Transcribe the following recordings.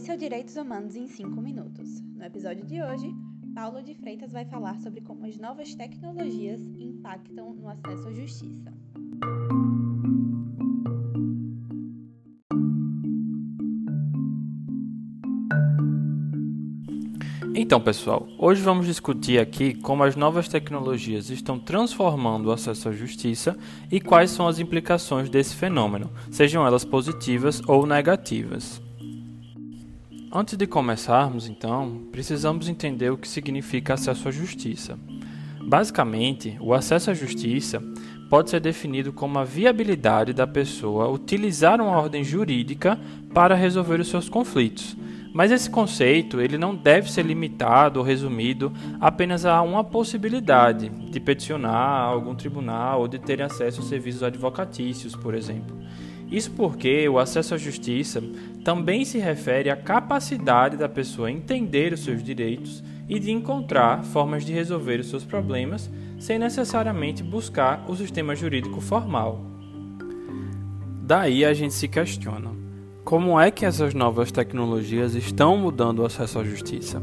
Esse é o Direitos Humanos em 5 minutos. No episódio de hoje, Paulo de Freitas vai falar sobre como as novas tecnologias impactam no acesso à justiça. Então, pessoal, hoje vamos discutir aqui como as novas tecnologias estão transformando o acesso à justiça e quais são as implicações desse fenômeno, sejam elas positivas ou negativas. Antes de começarmos, então, precisamos entender o que significa acesso à justiça. Basicamente, o acesso à justiça pode ser definido como a viabilidade da pessoa utilizar uma ordem jurídica para resolver os seus conflitos. Mas esse conceito ele não deve ser limitado ou resumido apenas a uma possibilidade de peticionar algum tribunal ou de ter acesso a serviços advocatícios, por exemplo. Isso porque o acesso à justiça também se refere à capacidade da pessoa entender os seus direitos e de encontrar formas de resolver os seus problemas sem necessariamente buscar o sistema jurídico formal. Daí a gente se questiona: como é que essas novas tecnologias estão mudando o acesso à justiça?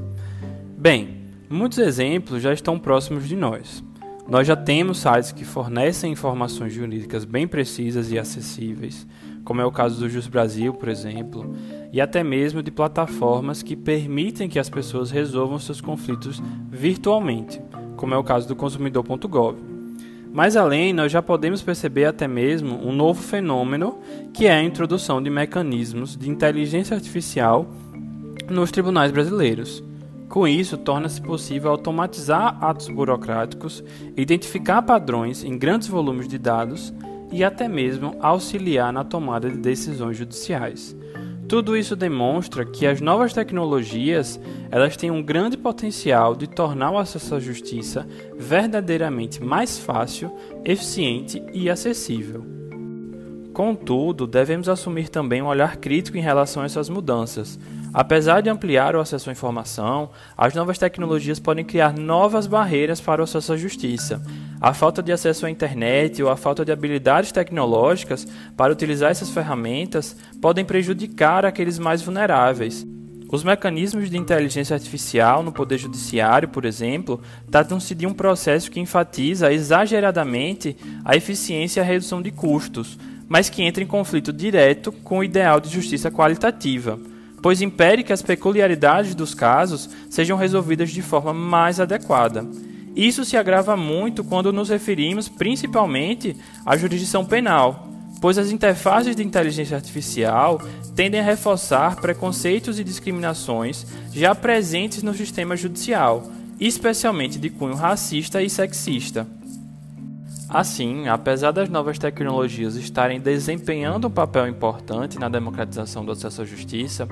Bem, muitos exemplos já estão próximos de nós. Nós já temos sites que fornecem informações jurídicas bem precisas e acessíveis, como é o caso do Just Brasil, por exemplo, e até mesmo de plataformas que permitem que as pessoas resolvam seus conflitos virtualmente, como é o caso do consumidor.gov. Mais além, nós já podemos perceber até mesmo um novo fenômeno, que é a introdução de mecanismos de inteligência artificial nos tribunais brasileiros. Com isso, torna-se possível automatizar atos burocráticos, identificar padrões em grandes volumes de dados e até mesmo auxiliar na tomada de decisões judiciais. Tudo isso demonstra que as novas tecnologias elas têm um grande potencial de tornar o acesso à justiça verdadeiramente mais fácil, eficiente e acessível. Contudo, devemos assumir também um olhar crítico em relação a essas mudanças, Apesar de ampliar o acesso à informação, as novas tecnologias podem criar novas barreiras para o acesso à justiça. A falta de acesso à internet ou a falta de habilidades tecnológicas para utilizar essas ferramentas podem prejudicar aqueles mais vulneráveis. Os mecanismos de inteligência artificial no Poder Judiciário, por exemplo, tratam-se de um processo que enfatiza exageradamente a eficiência e a redução de custos, mas que entra em conflito direto com o ideal de justiça qualitativa pois impede que as peculiaridades dos casos sejam resolvidas de forma mais adequada. Isso se agrava muito quando nos referimos principalmente à jurisdição penal, pois as interfaces de inteligência artificial tendem a reforçar preconceitos e discriminações já presentes no sistema judicial, especialmente de cunho racista e sexista. Assim, apesar das novas tecnologias estarem desempenhando um papel importante na democratização do acesso à justiça,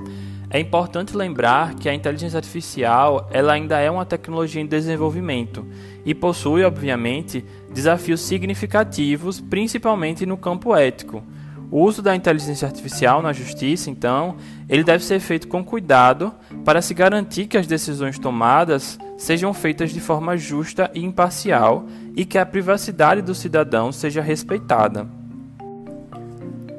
é importante lembrar que a inteligência artificial ela ainda é uma tecnologia em desenvolvimento e possui, obviamente, desafios significativos, principalmente no campo ético. O uso da inteligência artificial na justiça, então, ele deve ser feito com cuidado para se garantir que as decisões tomadas sejam feitas de forma justa e imparcial e que a privacidade do cidadão seja respeitada.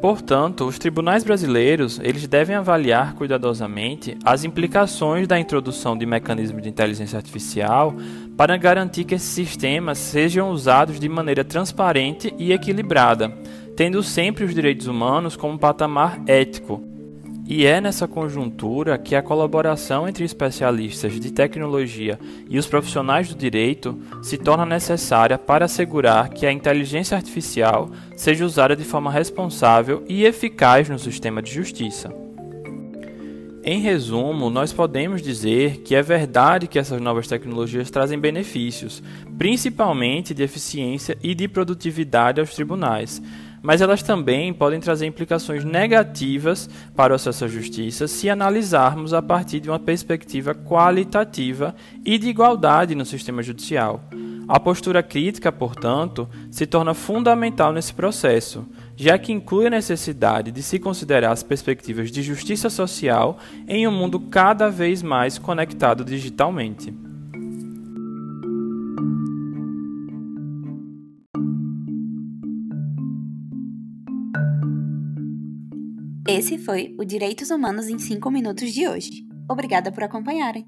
Portanto, os tribunais brasileiros eles devem avaliar cuidadosamente as implicações da introdução de mecanismos de inteligência artificial para garantir que esses sistemas sejam usados de maneira transparente e equilibrada, tendo sempre os direitos humanos como patamar ético, e é nessa conjuntura que a colaboração entre especialistas de tecnologia e os profissionais do direito se torna necessária para assegurar que a inteligência artificial seja usada de forma responsável e eficaz no sistema de justiça. Em resumo, nós podemos dizer que é verdade que essas novas tecnologias trazem benefícios, principalmente de eficiência e de produtividade aos tribunais, mas elas também podem trazer implicações negativas para o acesso à justiça se analisarmos a partir de uma perspectiva qualitativa e de igualdade no sistema judicial. A postura crítica, portanto, se torna fundamental nesse processo, já que inclui a necessidade de se considerar as perspectivas de justiça social em um mundo cada vez mais conectado digitalmente. Esse foi o Direitos Humanos em 5 Minutos de hoje. Obrigada por acompanharem!